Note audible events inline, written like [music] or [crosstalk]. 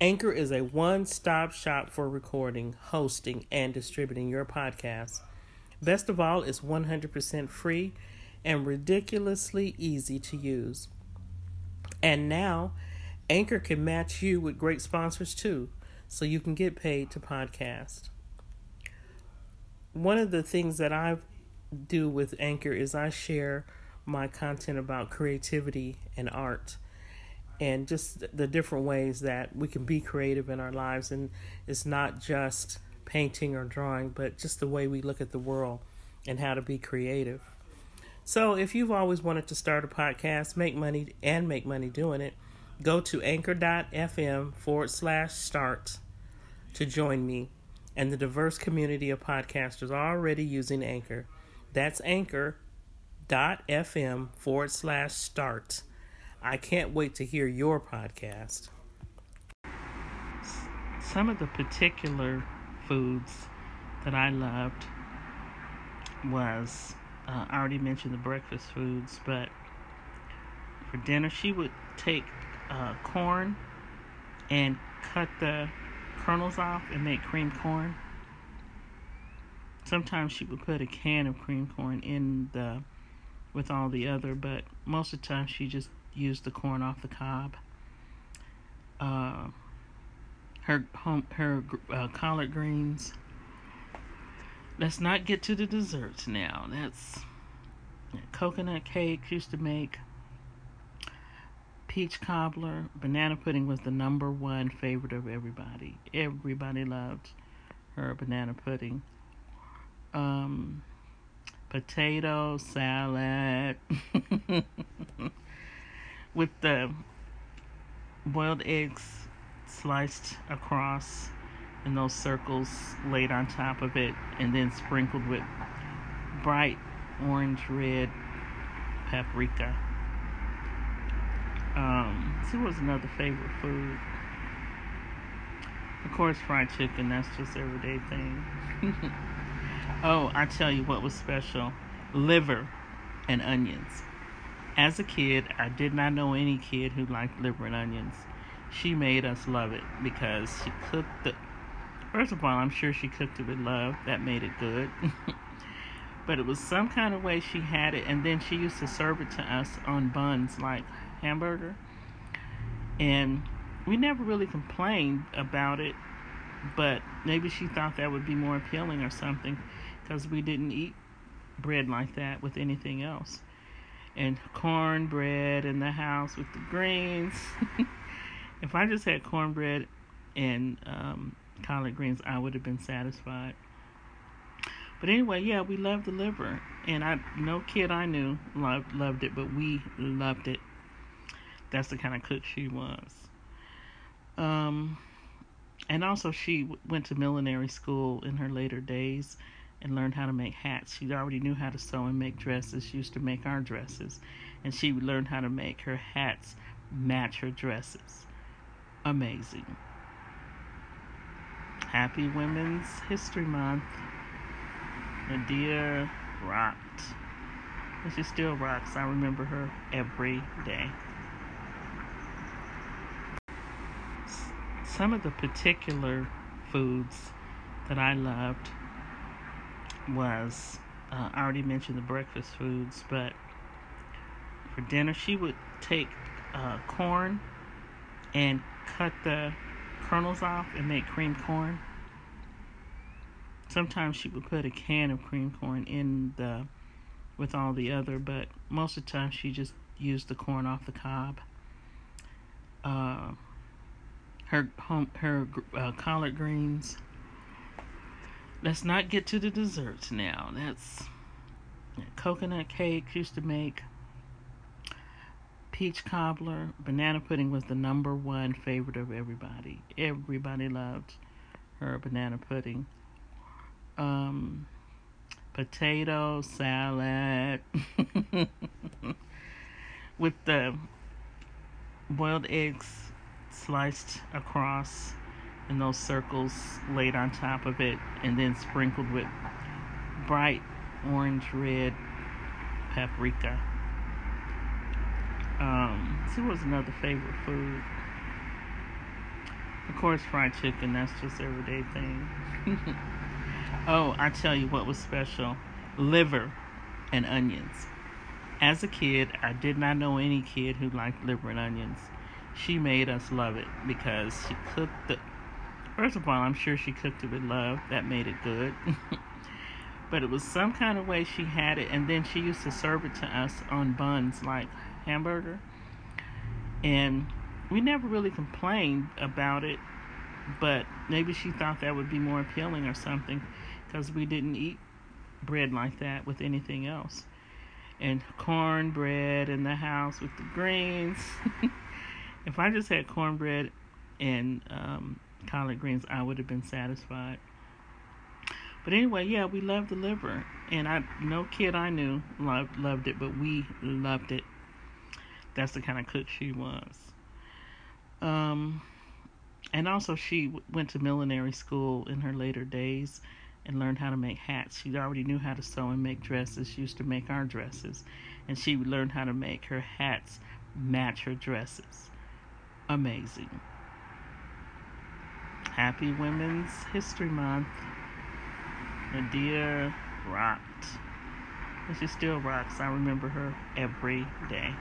Anchor is a one stop shop for recording, hosting, and distributing your podcast. Best of all, it's 100% free and ridiculously easy to use. And now, Anchor can match you with great sponsors too, so you can get paid to podcast. One of the things that I do with Anchor is I share my content about creativity and art and just the different ways that we can be creative in our lives. And it's not just painting or drawing, but just the way we look at the world and how to be creative. So, if you've always wanted to start a podcast, make money, and make money doing it, go to anchor.fm forward slash start to join me and the diverse community of podcasters already using Anchor. That's anchor.fm forward slash start I can't wait to hear your podcast. Some of the particular foods that I loved was uh, I already mentioned the breakfast foods, but for dinner she would take uh, corn and cut the kernels off and make cream corn. Sometimes she would put a can of cream corn in the with all the other, but most of the time she just use the corn off the cob. Uh, her home, her uh, collard greens. Let's not get to the desserts now. That's coconut cake used to make. Peach cobbler, banana pudding was the number one favorite of everybody. Everybody loved her banana pudding. Um, potato salad. [laughs] with the boiled eggs sliced across in those circles laid on top of it and then sprinkled with bright orange red paprika. Um, see what's another favorite food? Of course, fried chicken. That's just everyday thing. [laughs] oh, I tell you what was special: liver and onions. As a kid, I did not know any kid who liked liver and onions. She made us love it because she cooked it. First of all, I'm sure she cooked it with love. That made it good. [laughs] but it was some kind of way she had it, and then she used to serve it to us on buns like hamburger. And we never really complained about it, but maybe she thought that would be more appealing or something because we didn't eat bread like that with anything else and cornbread in the house with the greens. [laughs] if I just had cornbread and um, collard greens, I would have been satisfied. But anyway, yeah, we loved the liver, and I no kid I knew loved loved it, but we loved it. That's the kind of cook she was. Um, and also she went to millinery school in her later days and learned how to make hats. She already knew how to sew and make dresses. She used to make our dresses. And she learned how to make her hats match her dresses. Amazing. Happy Women's History Month. Madea rocked. And she still rocks. I remember her every day. Some of the particular foods that I loved was uh, I already mentioned the breakfast foods, but for dinner she would take uh, corn and cut the kernels off and make cream corn. Sometimes she would put a can of cream corn in the with all the other, but most of the time she just used the corn off the cob. Uh, her home, her uh, collard greens let's not get to the desserts now. That's coconut cake used to make. Peach cobbler, banana pudding was the number one favorite of everybody. Everybody loved her banana pudding. Um, potato salad [laughs] with the boiled eggs sliced across in those circles laid on top of it and then sprinkled with bright orange red paprika. Um, see what was another favorite food? Of course, fried chicken, that's just everyday thing. [laughs] oh, I tell you what was special liver and onions. As a kid, I did not know any kid who liked liver and onions. She made us love it because she cooked the. First of all, I'm sure she cooked it with love. That made it good. [laughs] but it was some kind of way she had it, and then she used to serve it to us on buns like hamburger. And we never really complained about it, but maybe she thought that would be more appealing or something because we didn't eat bread like that with anything else. And cornbread in the house with the greens. [laughs] if I just had cornbread and um, collard greens, I would have been satisfied. But anyway, yeah, we loved the liver, and I no kid I knew loved loved it, but we loved it. That's the kind of cook she was. Um, and also she w- went to millinery school in her later days and learned how to make hats. She already knew how to sew and make dresses. She used to make our dresses, and she learned how to make her hats match her dresses. Amazing. Happy Women's History Month. Madea rocked. And she still rocks. I remember her every day.